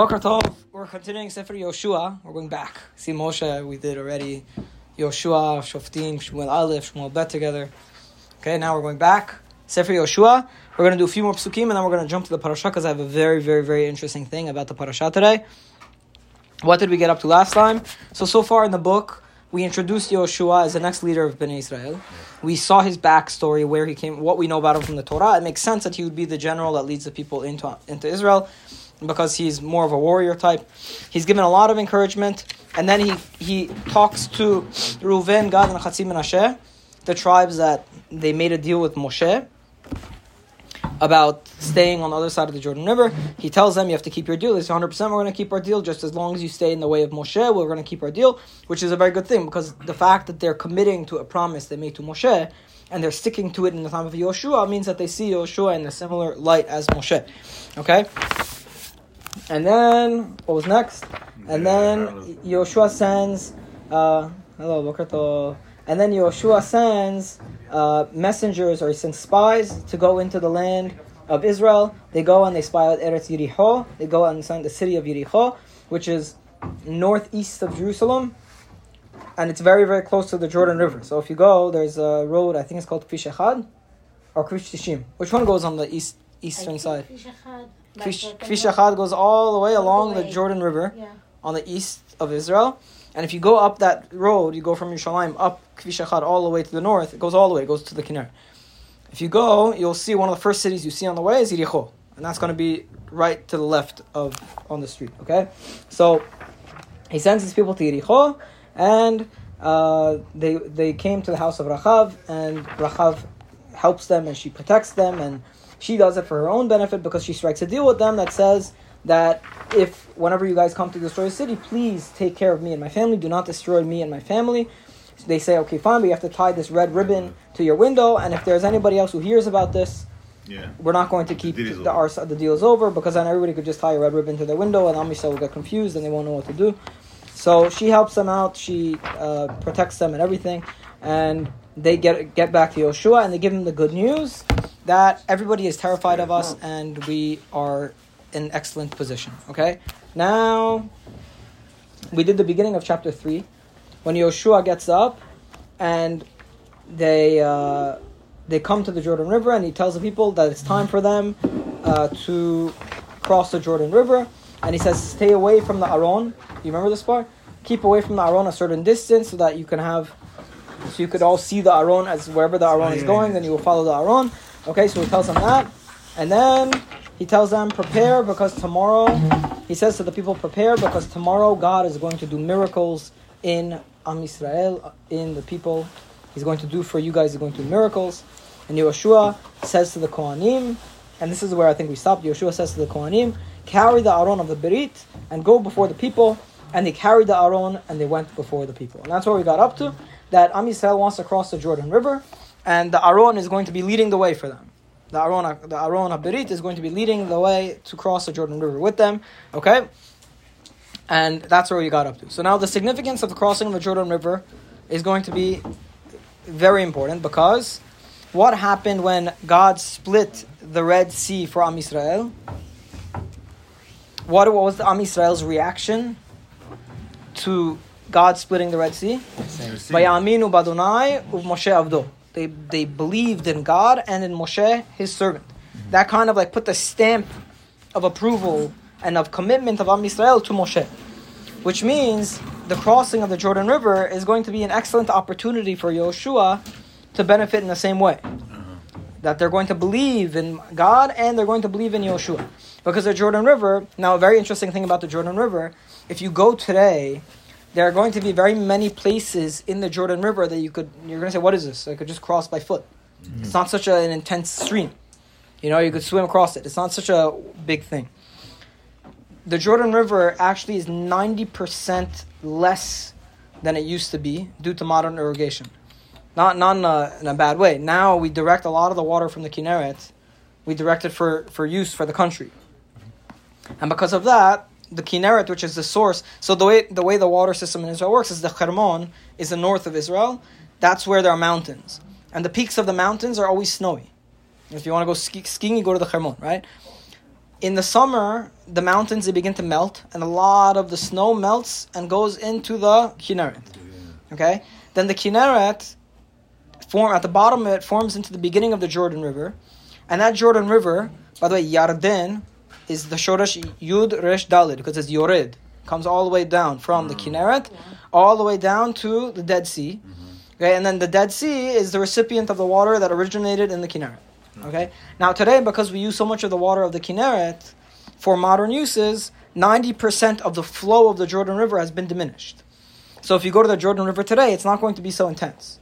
Boker Tov, we're continuing Sefer Yoshua. We're going back. See Moshe, we did already. Yoshua, Shoftim, Shmuel Aleph, Shmuel Bet together. Okay, now we're going back. Sefer Yoshua. We're going to do a few more psukim and then we're going to jump to the parasha because I have a very, very, very interesting thing about the parasha today. What did we get up to last time? So, so far in the book, we introduced Yoshua as the next leader of Bnei Israel. We saw his backstory, where he came, what we know about him from the Torah. It makes sense that he would be the general that leads the people into, into Israel because he's more of a warrior type. He's given a lot of encouragement, and then he, he talks to Reuven, Gad, and Chatzim Menashe, the tribes that they made a deal with Moshe about staying on the other side of the Jordan River. He tells them you have to keep your deal. Say 100% we're going to keep our deal just as long as you stay in the way of Moshe. We're going to keep our deal, which is a very good thing because the fact that they're committing to a promise they made to Moshe and they're sticking to it in the time of Yoshua means that they see Yoshua in a similar light as Moshe. Okay? And then, what was next? And then Yoshua sends, uh, hello, Boker And then Yoshua sends uh, messengers or he sends spies to go into the land of Israel. They go and they spy out Eretz Yericho. They go and find the city of Yericho, which is northeast of Jerusalem. And it's very, very close to the Jordan River. So if you go, there's a road, I think it's called Kvish Echad or Kvish Tishim. Which one goes on the east eastern side? Kvish Echad goes all the way along the Jordan River Yeah. on the east of Israel. And if you go up that road, you go from Yerushalayim up Kvish Echad all the way to the north, it goes all the way, it goes to the Kinneret. If you go, you'll see one of the first cities you see on the way is Yericho. And that's going to be right to the left of on the street, okay? So he sends his people to Yericho, and uh, they they came to the house of Rachav, and Rachav helps them and she protects them, and she does it for her own benefit because she strikes a deal with them that says that if whenever you guys come to destroy the city, please take care of me and my family. Do not destroy me and my family. So they say, okay, fine, but you have to tie this red ribbon to your window, and if there's anybody else who hears about this, Yeah. we're not going to keep deal the, our, the deal is over because then everybody could just tie a red ribbon to their window and Am Yisrael will get confused and they won't know what to do. So she helps them out. She uh, protects them and everything, and they get get back to Yoshua and they give him the good news that everybody is terrified of us and we are in excellent position. Okay, now we did the beginning of chapter three when Yoshua gets up and they uh, they come to the Jordan River and he tells the people that it's time for them uh, to cross the Jordan River and he says stay away from the Aron. You remember this part? Keep away from the Aron a certain distance so that you can have so you could all see the Aron as wherever the Aron is going, then you will follow the Aron. Okay, so he tells them that. And then he tells them, prepare because tomorrow, he says to the people, prepare because tomorrow God is going to do miracles in Am Yisrael, in the people. He's going to do for you guys, he's going to do miracles. And Yeshua says to the Kohanim, and this is where I think we stopped. Yeshua says to the Kohanim, carry the Aron of the Berit and go before the people. And they carried the Aron and they went before the people. And that's where we got up to. That Am Yisrael wants to cross the Jordan River, and the Aron is going to be leading the way for them. The Aron, the Aron Habirit is going to be leading the way to cross the Jordan River with them. Okay? And that's where we got up to. So now the significance of the crossing of the Jordan River is going to be very important because what happened when God split the Red Sea for Am Yisrael? What was the Am Yisrael's reaction to God splitting the Red Sea? Vayaminu badonai uv Moshe avdo. They they believed in God and in Moshe, his servant. That kind of like put the stamp of approval and of commitment of Am Yisrael to Moshe, which means the crossing of the Jordan River is going to be an excellent opportunity for Yoshua to benefit in the same way. Uh-huh. That they're going to believe in God and they're going to believe in Yoshua. Because the Jordan River, now a very interesting thing about the Jordan River, if you go today, there are going to be very many places in the Jordan River that you could you're going to say what is this? I could just cross by foot. Mm-hmm. It's not such a, an intense stream. You know, you could swim across it. It's not such a big thing. The Jordan River actually is 90% less than it used to be due to modern irrigation. Not, not in, a, in a bad way. Now we direct a lot of the water from the Kinneret, we direct it for, for use for the country. And because of that, the Kinneret, which is the source, so the way the way the water system in Israel works is the Hermon is the north of Israel. That's where there are mountains, and the peaks of the mountains are always snowy. If you want to go ski, skiing, you go to the Hermon, right? in the summer, the mountains they begin to melt, and a lot of the snow melts and goes into the Kinneret. Okay, then the Kinneret form at the bottom it forms into the beginning of the Jordan River, and that Jordan River, by the way, Yarden is the Shoresh Yud Resh Dalid because it's Yored, comes all the way down from the mm. Kinneret, all the way down to the Dead Sea. Mm-hmm. Okay, and then the Dead Sea is the recipient of the water that originated in the Kinneret. Mm-hmm. Okay, now today because we use so much of the water of the Kinneret for modern uses, ninety percent of the flow of the Jordan River has been diminished. So if you go to the Jordan River today, it's not going to be so intense.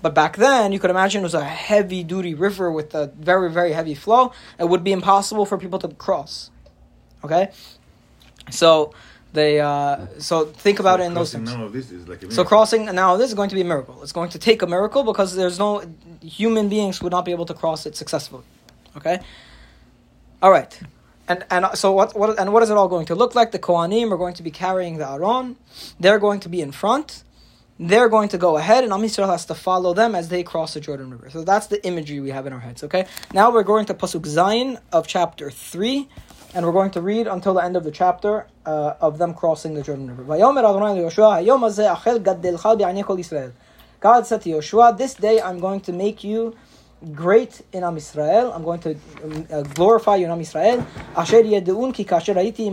But back then, you could imagine it was a heavy duty river with a very, very heavy flow. It would be impossible for people to cross. Okay? So they uh, so think about it in those Crossing terms. now this is like So crossing now this is going to be a miracle. It's going to take a miracle because there's no human beings would not be able to cross it successfully. Okay? All right. And and so what what and what is it all going to look like? The Kohanim are going to be carrying the Aron. They're going to be in front. They're going to go ahead, and Am Yisrael has to follow them as they cross the Jordan River. So that's the imagery we have in our heads. Okay. Now we're going to pasuk zayin of chapter three, and we're going to read until the end of the chapter uh, of them crossing the Jordan River. "Vayomer Adonai liYoshua, hayom hazeh achel gaddelcha b'anei. God said to Yoshua, "This day I'm going to make you great in Am Yisrael. I'm going to um, uh, glorify you in Am Yisrael.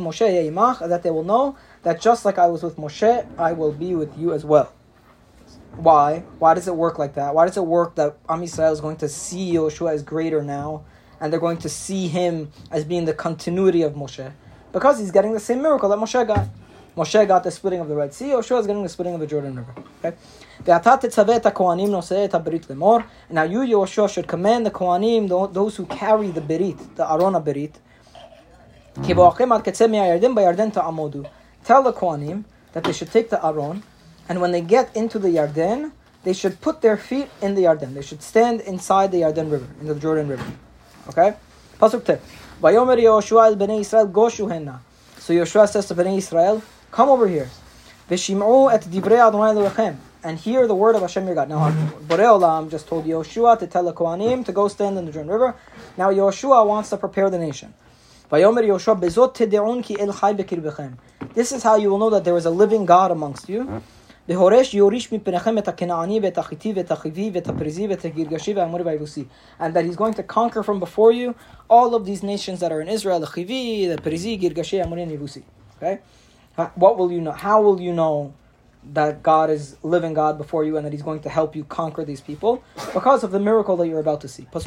Moshe that they will know that just like I was with Moshe, I will be with you as well." Why? Why does it work like that? Why does it work that Am Yisrael is going to see Yoshua as greater now, and they're going to see him as being the continuity of Moshe? Because he's getting the same miracle that Moshe got. Moshe got the splitting of the Red Sea, Yoshua is getting the splitting of the Jordan River. Okay? Now you, Yoshua, should command the Kohanim, those who carry the Berit, the Arona Berit, Tell the Kohanim that they should take the Aron and when they get into the Yarden, they should put their feet in the Yarden. They should stand inside the Yarden River, in the Jordan River. Okay? Pasuk tet. Vayomer Yoshua el bnei Israel goshuhenna. So Yoshua says to bnei Israel, come over here. V'shim'u et divrei Adonai Elohim. And hear the word of Hashem your God. Now, Borei Olam just told Yoshua to tell the Kohanim to go stand in the Jordan River. Now, Yoshua wants to prepare the nation. Vayomer Yoshua bezot ki el chai This is how you will know that there is a living God amongst you. והורש יוריש מפניכם את הכנעני ואת החיתי ואת החיבי ואת הפריזי ואת הגרגשי והאמורי והיבוסי. And that he's going to conquer from before you all of these nations that are in Israel, the חיבי, the פריזי, גרגשי, אמורי and Okay? What will you know? How will you know that God is living God before you and that He's going to help you conquer these people because of the miracle that you're about to see. The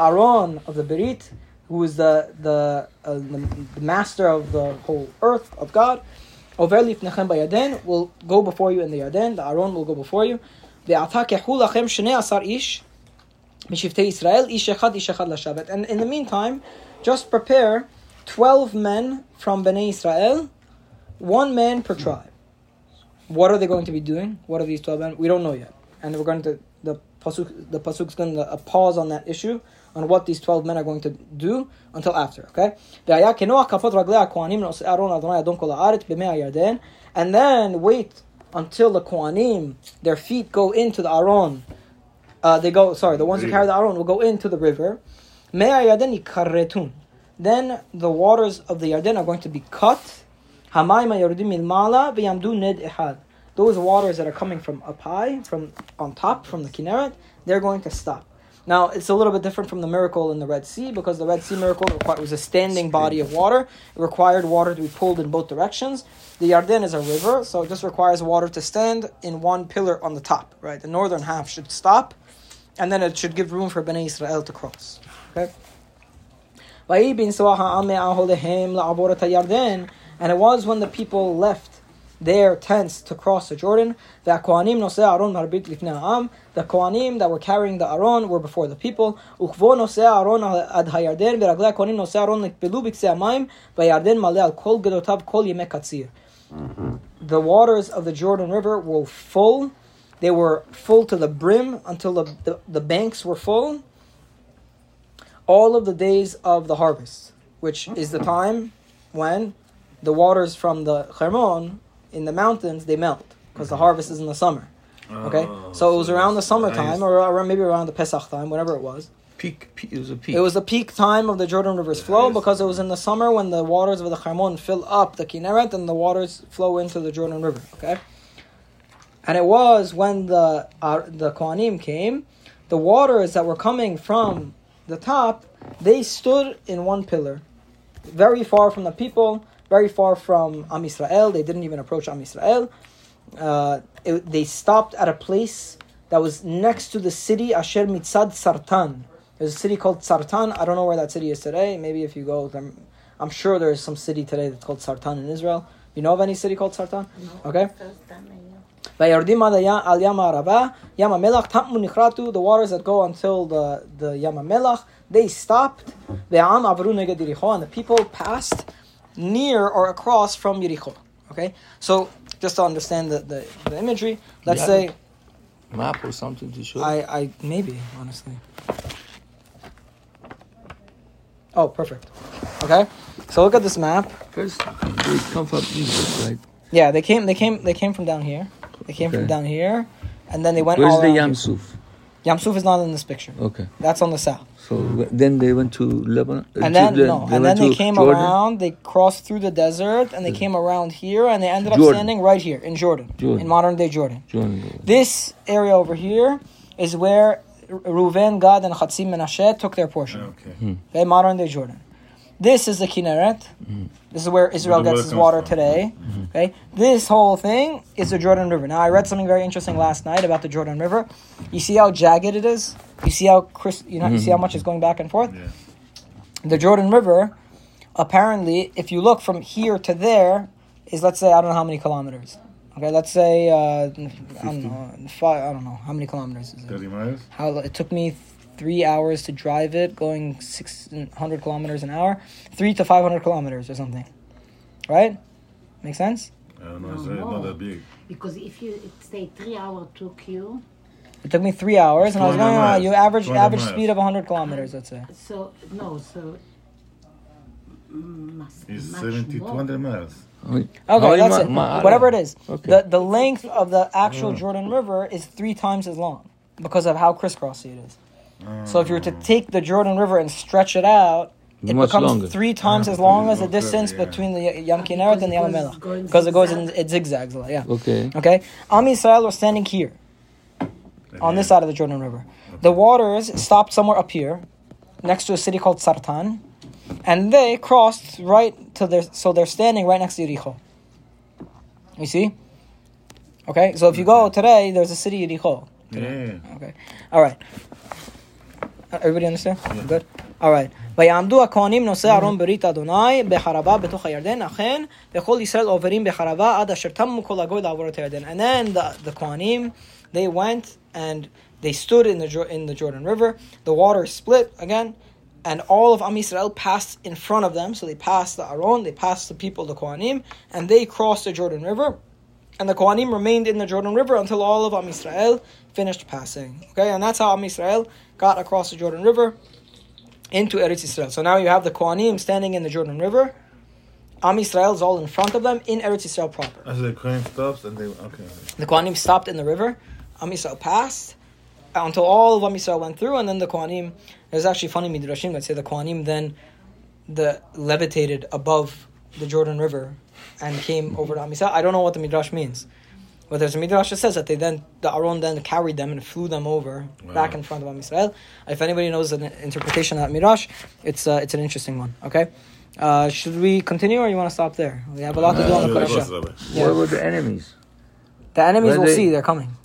Aron of the Berit, who is the the, uh, the, the master of the whole earth of God. Overli Fnechem Bayaden will go before you in the Yaden, the Aron will go before you. The Atakehu Lachem Shnei Asar Ish, Mishivte Israel, Ish Echad, Ish Echad Lashabet. And in the meantime, just prepare 12 men from Bnei Israel, one man per tribe. What are they going to be doing? What are these 12 men? We don't know yet. And we're going to, the Pasuk, the going to a pause on that issue on what these 12 men are going to do until after, okay? And then wait until the Kohanim, their feet go into the Aron. Uh, they go, sorry, the ones who carry the Aron will go into the river. Then the waters of the Yarden are going to be cut. Those waters that are coming from up high, from on top, from the Kinneret, they're going to stop. Now, it's a little bit different from the miracle in the Red Sea because the Red Sea miracle was a standing body of water. It required water to be pulled in both directions. The Yarden is a river, so it just requires water to stand in one pillar on the top, right? The northern half should stop, and then it should give room for Bnei Israel to cross, okay? And it was when the people left their tents to cross the Jordan. The Kohanim that were carrying the Aron were before the people. The waters of the Jordan River were full. They were full to the brim until the, the, the banks were full. All of the days of the harvest, which is the time when the waters from the Hermon in the mountains they melt because the harvest is in the summer. Okay, Oh, so it was around the summertime used- or around, maybe around the Pesach time, whatever it was. peak, peak. It was a peak. It was the peak time of the Jordan River's flow because it was in the summer when the waters of the Hermon fill up the Kinneret and the waters flow into the Jordan River. Okay, and it was when the uh, the Kohanim came, the waters that were coming from the top, they stood in one pillar, very far from the people, very far from Am Yisrael. They didn't even approach Am Yisrael. Uh, it, they stopped at a place that was next to the city Asher Mitzad Sartan. There's a city called Sartan. I don't know where that city is today. Maybe if you go, I'm, I'm sure there's some city today that's called Sartan in Israel. You know of any city called Sartan? No. Okay. The waters that go until the, the Yamamelach, they stopped. And the people passed near or across from Yericho. Okay, so just to understand the, the, the imagery, let's Yeah. say map or something to show. I, I maybe honestly. Oh, perfect. Okay, so look at this map. First, they come from Egypt, right? Yeah, they came. They came. They came from down here. They came from down here, and then they went. Where's all the around Yam here. Suf? Is not in this picture. Okay. That's on the south. So then they went to Lebanon. uh, And to then the- no, and went then they came Jordan? around. They crossed through the desert, and they came around here, and they ended up Jordan. standing right here in Jordan, Jordan. in modern day Jordan. Jordan. This area over here is where Reuven, Gad, and Chatzim Menashe took their portion. Okay. Okay, modern day Jordan. This is the Kinneret. Mm-hmm. This is where Israel Where gets its water from. today. Mm-hmm. Okay, this whole thing is the Jordan River. Now, I read something very interesting last night about the Jordan River. You see how jagged it is. You see how Chris, you know, you see how mm-hmm. much is going back and forth. Yeah. The Jordan River, apparently, if you look from here to there, is let's say I don't know how many kilometers. Okay, let's say uh, I don't know, five, I don't know how many kilometers is it. 30 miles? How it took me three hours to drive it, going six hundred kilometers an hour, three to five hundred kilometers or something. Right? Make sense? I don't know. It's No, not that big. Because if you it say three hour took you, It took me three hours, and I was 200 going. Uh, miles. you average average miles. speed of hundred kilometers, let's say. so no, so mm, must It's much 70 more. 200 miles. Okay, How that's it. Whatever it is, Okay. the the length of the actual Jordan River is three times as long because of how crisscrossy it is. So if you were to take the Jordan River and stretch it out, it Much becomes longer. three times Yeah, as long as the it distance yeah. between the Yam Kinneret and the Yam Because it Melech. goes Because it goes in, it zigzags a lot, yeah. Okay. Okay? Am Yisrael was standing here, on this side of the Jordan River. The waters stopped somewhere up here, next to a city called Sartan, and they crossed right to their, so they're standing right next to Yericho. You see? Okay, so if you go today, there's a city Yericho. Yeah. Okay. All right. Uh, Everybody understand? Good. All right. ויעמדו הכהנים נושאי ארון ברית אדוני בחרבה בתוך הירדן, אכן וכל ישראל עוברים בחרבה עד אשר תמו כל הגוי לעבור את הירדן. And then the, the Kohanim, they went and they stood in the, Jor- in the Jordan River. The water split again, and all of Am Yisrael passed in front of them. So they passed the Aaron, they passed the people, the Kohanim, and they crossed the Jordan River. And the Kohanim remained in the Jordan River until all of Am Yisrael finished passing. Okay, and that's how Am Yisrael got across the Jordan River into Eretz Yisrael. So now you have the Kohanim standing in the Jordan River. Am Yisrael is all in front of them in Eretz Yisrael proper. As the coin stops and they. Okay. The Kohanim stopped in the river. Am Yisrael passed until all of Am Yisrael went through, and then the Kohanim. There's actually funny midrashim that say the Kohanim then the levitated above the Jordan River and came over to Am Yisrael. I don't know what the midrash means. But there's a midrash that says that they then the Aron then carried them and flew them over back in front of Am Yisrael. If anybody knows an interpretation of that midrash, it's uh, it's an interesting one. Okay, uh, should we continue or you want to stop there? We have a lot to do on the parasha. Yeah. What were the enemies? The enemies will they- see they're coming.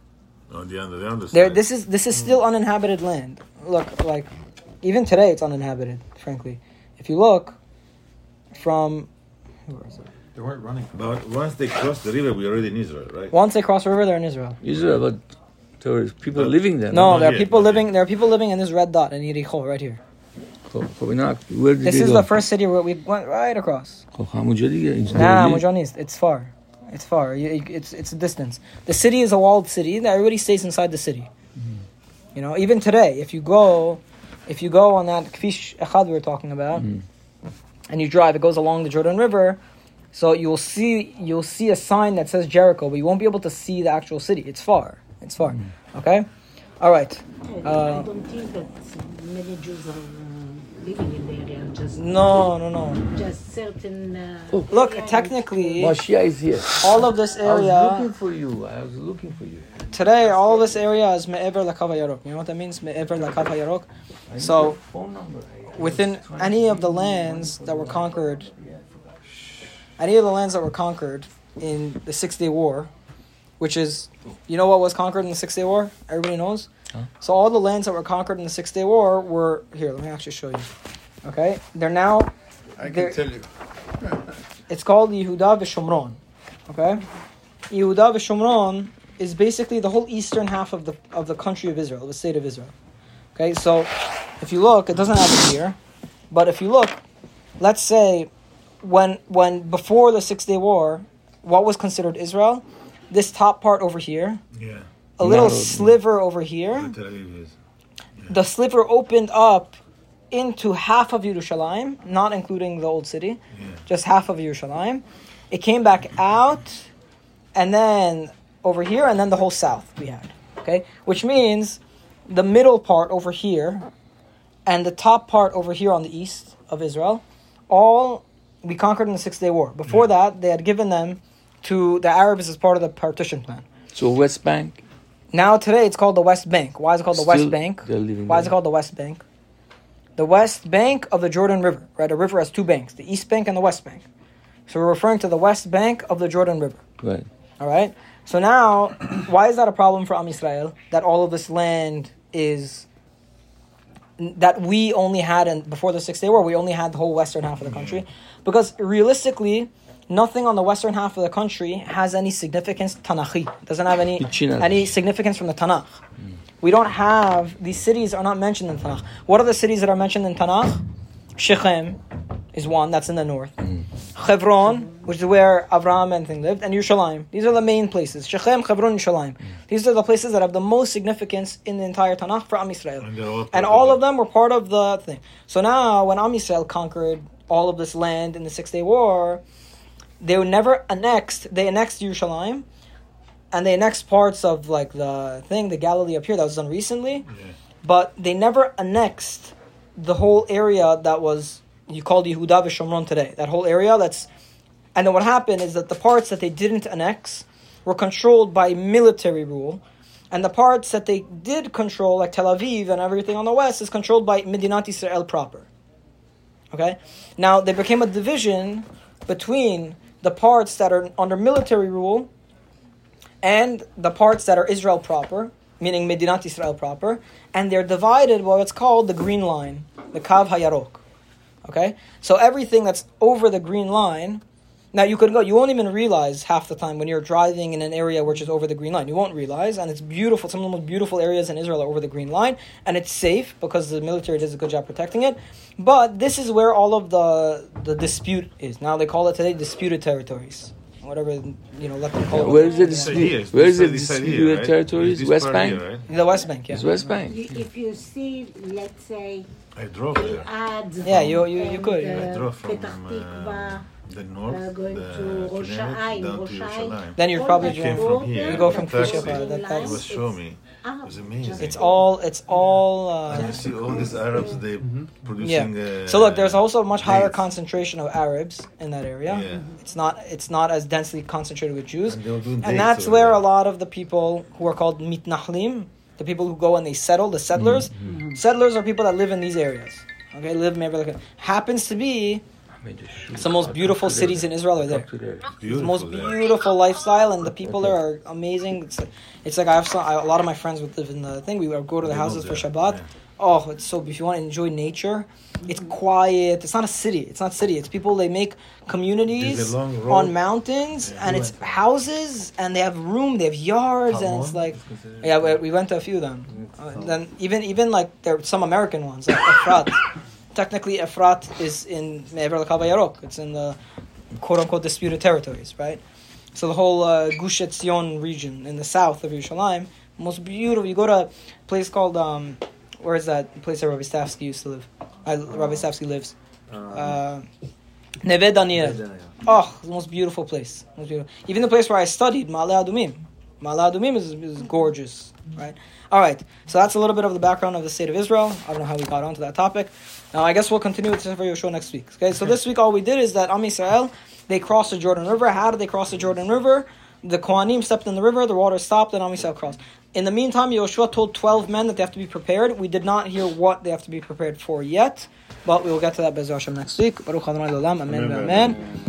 On the under, the underside. There, this is this is still uninhabited land. Look, like even today, it's uninhabited. Frankly, if you look from where is it? They weren't running. But once they cross the river, we're already in Israel, right? Once they cross the river, they're in Israel. Israel, but there were people No. living there. No, not there are yet, people not living. There are people living in this red dot in Yericho right here. So, so we're not, where did This is go? the first city where we went right across. So Hamujadi, it's Nah, Delhi. It's far. It's far. It's it's a distance. The city is a walled city. Everybody stays inside the city. Mm-hmm. You know, even today, if you go, if you go on that Kvish Echad we were talking about, mm-hmm. and you drive, it goes along the Jordan River. So you'll see you'll see a sign that says Jericho, but you won't be able to see the actual city. It's far. It's far. Okay. All right. I Uh, don't think that many Jews are uh, living in the area. Just No, no, no. just certain. Uh, Look, areas. technically, Mashiach is here. all of this area. I was looking for you. I was looking for you. today, all this area is me'ever lakav hayarok. You know what that means? Me'ever lakav hayarok. I need So, phone number. I- I Within any of the lands that were conquered, Yeah, I forgot. Any of the lands that were conquered in the Six Day War, which is, you know what was conquered in the Six Day War? Everybody knows. Huh? So all the lands that were conquered in the Six Day War were here. Let me actually show you. Okay, they're now. I There- can tell you. It's called Yehuda v'Shomron. Okay, Yehuda v'Shomron is basically the whole eastern half of the of the country of Israel, the state of Israel. Okay, so if you look, it doesn't have it here, but if you look, let's say when when before the Six Day War, what was considered Israel? This top part over here, Yeah. a little Narrow. sliver over here. Tel Aviv is. The sliver opened up into half of Yerushalayim, not including the old city, Yeah. just half of Yerushalayim. It came back out, and then over here, and then the whole south we had. Okay, which means the middle part over here, and the top part over here on the east of Israel, all we conquered in the Six Day War. Before that, they had given them to the Arabs as part of the partition plan. So West Bank. Now today it's called the West Bank. Why is it called the West Bank? Why is it called the West Bank? The West Bank of the Jordan River, right? A river has two banks, the East Bank and the West Bank. So we're referring to the West Bank of the Jordan River. Right. All right. So now, why is that a problem for Am Yisrael? That all of this land is that we only had in before the Six Day War. We only had the whole western half of the country, because realistically, nothing on the western half of the country has any significance Tanachi. Doesn't have any any significance from the Tanakh. We don't have these cities are not mentioned in Tanakh. What are the cities that are mentioned in Tanakh? Shechem is one that's in the north. Hmm. Hebron, which is where Avraham and thing lived, and Yerushalayim. These are the main places. Shechem, Hebron, Yerushalayim. Hmm. These are the places that have the most significance in the entire Tanakh for Am Yisrael. And all And of all of them were part of the thing. So now, when Am Yisrael conquered all of this land in the Six Day War, they were never annexed. They annexed Yerushalayim, and they annexed parts of like the thing, the Galilee up here that was done recently. Yeah. But they never annexed the whole area that was you called Yehuda v'Shomron today. That whole area that's, and then what happened is that the parts that they didn't annex were controlled by military rule, and the parts that they did control, like Tel Aviv and everything on the west, is controlled by Medinat Israel proper. Okay, now there became a division between the parts that are under military rule and the parts that are Israel proper, meaning Medinat Israel proper, and they're divided by what's called the green line, the Kav Hayarok. Okay? So everything that's over the green line, now you could go, you won't even realize half the time when you're driving in an area which is over the green line. You won't realize, and it's beautiful. Some of the most beautiful areas in Israel are over the green line, and it's safe because the military does a good job protecting it. But this is where all of the the dispute is. Now they call it today disputed territories. Whatever, you know, let them call it. Where is the This side dispute? Where is this the side- this side disputed here, right? territories? West Bank. here, right? The West Bank, yeah. It's West Bank. If you see, let's say, I drove there. Elad. Yeah, you- you- you and, could, I drove from uh, Tikva. The north, uh, going the to Rosh Hashanah, down Rosh to Yerushalayim. Then you're All probably that Came from here. You go from the Kusha, taxi. that- that- It that's- was show me. It was amazing. It's all. It's all. And Uh, you see all these Arabs, they producing. Uh, so look, there's also a much higher dates. concentration of Arabs in that area. Yeah. It's not. It's not as densely concentrated with Jews, And they were doing and that's where there. a lot of the people who are called mitnahlim, the people who go and they settle, the settlers. Mm-hmm. Settlers are people that live in these areas. Okay, live maybe like happens to be some the most beautiful cities in Israel are there. Up. It's the Beautiful most there. beautiful lifestyle, and the people there are amazing. It's, it's like I have some, I, a lot of my friends would live in the thing. We would go to the houses for Shabbat. yeah. Oh, it's so. If you want to enjoy nature, it's quiet. It's not a city. It's not city. It's people. They make communities There's a long road. on mountains, Yeah. and it's houses, and they have room. They have yards, and it's like, is yeah. We, we went to a few of them. Uh, then even even like there are some American ones like Efrat. Technically, Efrat is in Me'ever Yarok. It's in the quote unquote disputed territories, right? So the whole uh, Gush Etzion region in the south of Yerushalayim, most beautiful. You go to a place called um, where is that The place that Rabbi Stavsky used to live? Uh, Rabbi Stavsky lives. Uh, Neve Daniel. Oh, the most beautiful place. Most beautiful. Even the place where I studied, Ma'ale Adumim. Ma'ale Adumim is, is gorgeous, right? All right, so that's a little bit of the background of the state of Israel. I don't know how we got onto that topic. Now, I guess we'll continue with Sefer Yoshua next week. Okay, so this week all we did is that Am Yisrael, they crossed the Jordan River. How did they cross the Jordan River? The Kohanim stepped in the river, the water stopped, and Am Yisrael crossed. In the meantime, Yoshua told 12 men that they have to be prepared. We did not hear what they have to be prepared for yet, but we will get to that Bezer Hashem next week. Baruch Adonai L'olam. Amen. Amen. Amen.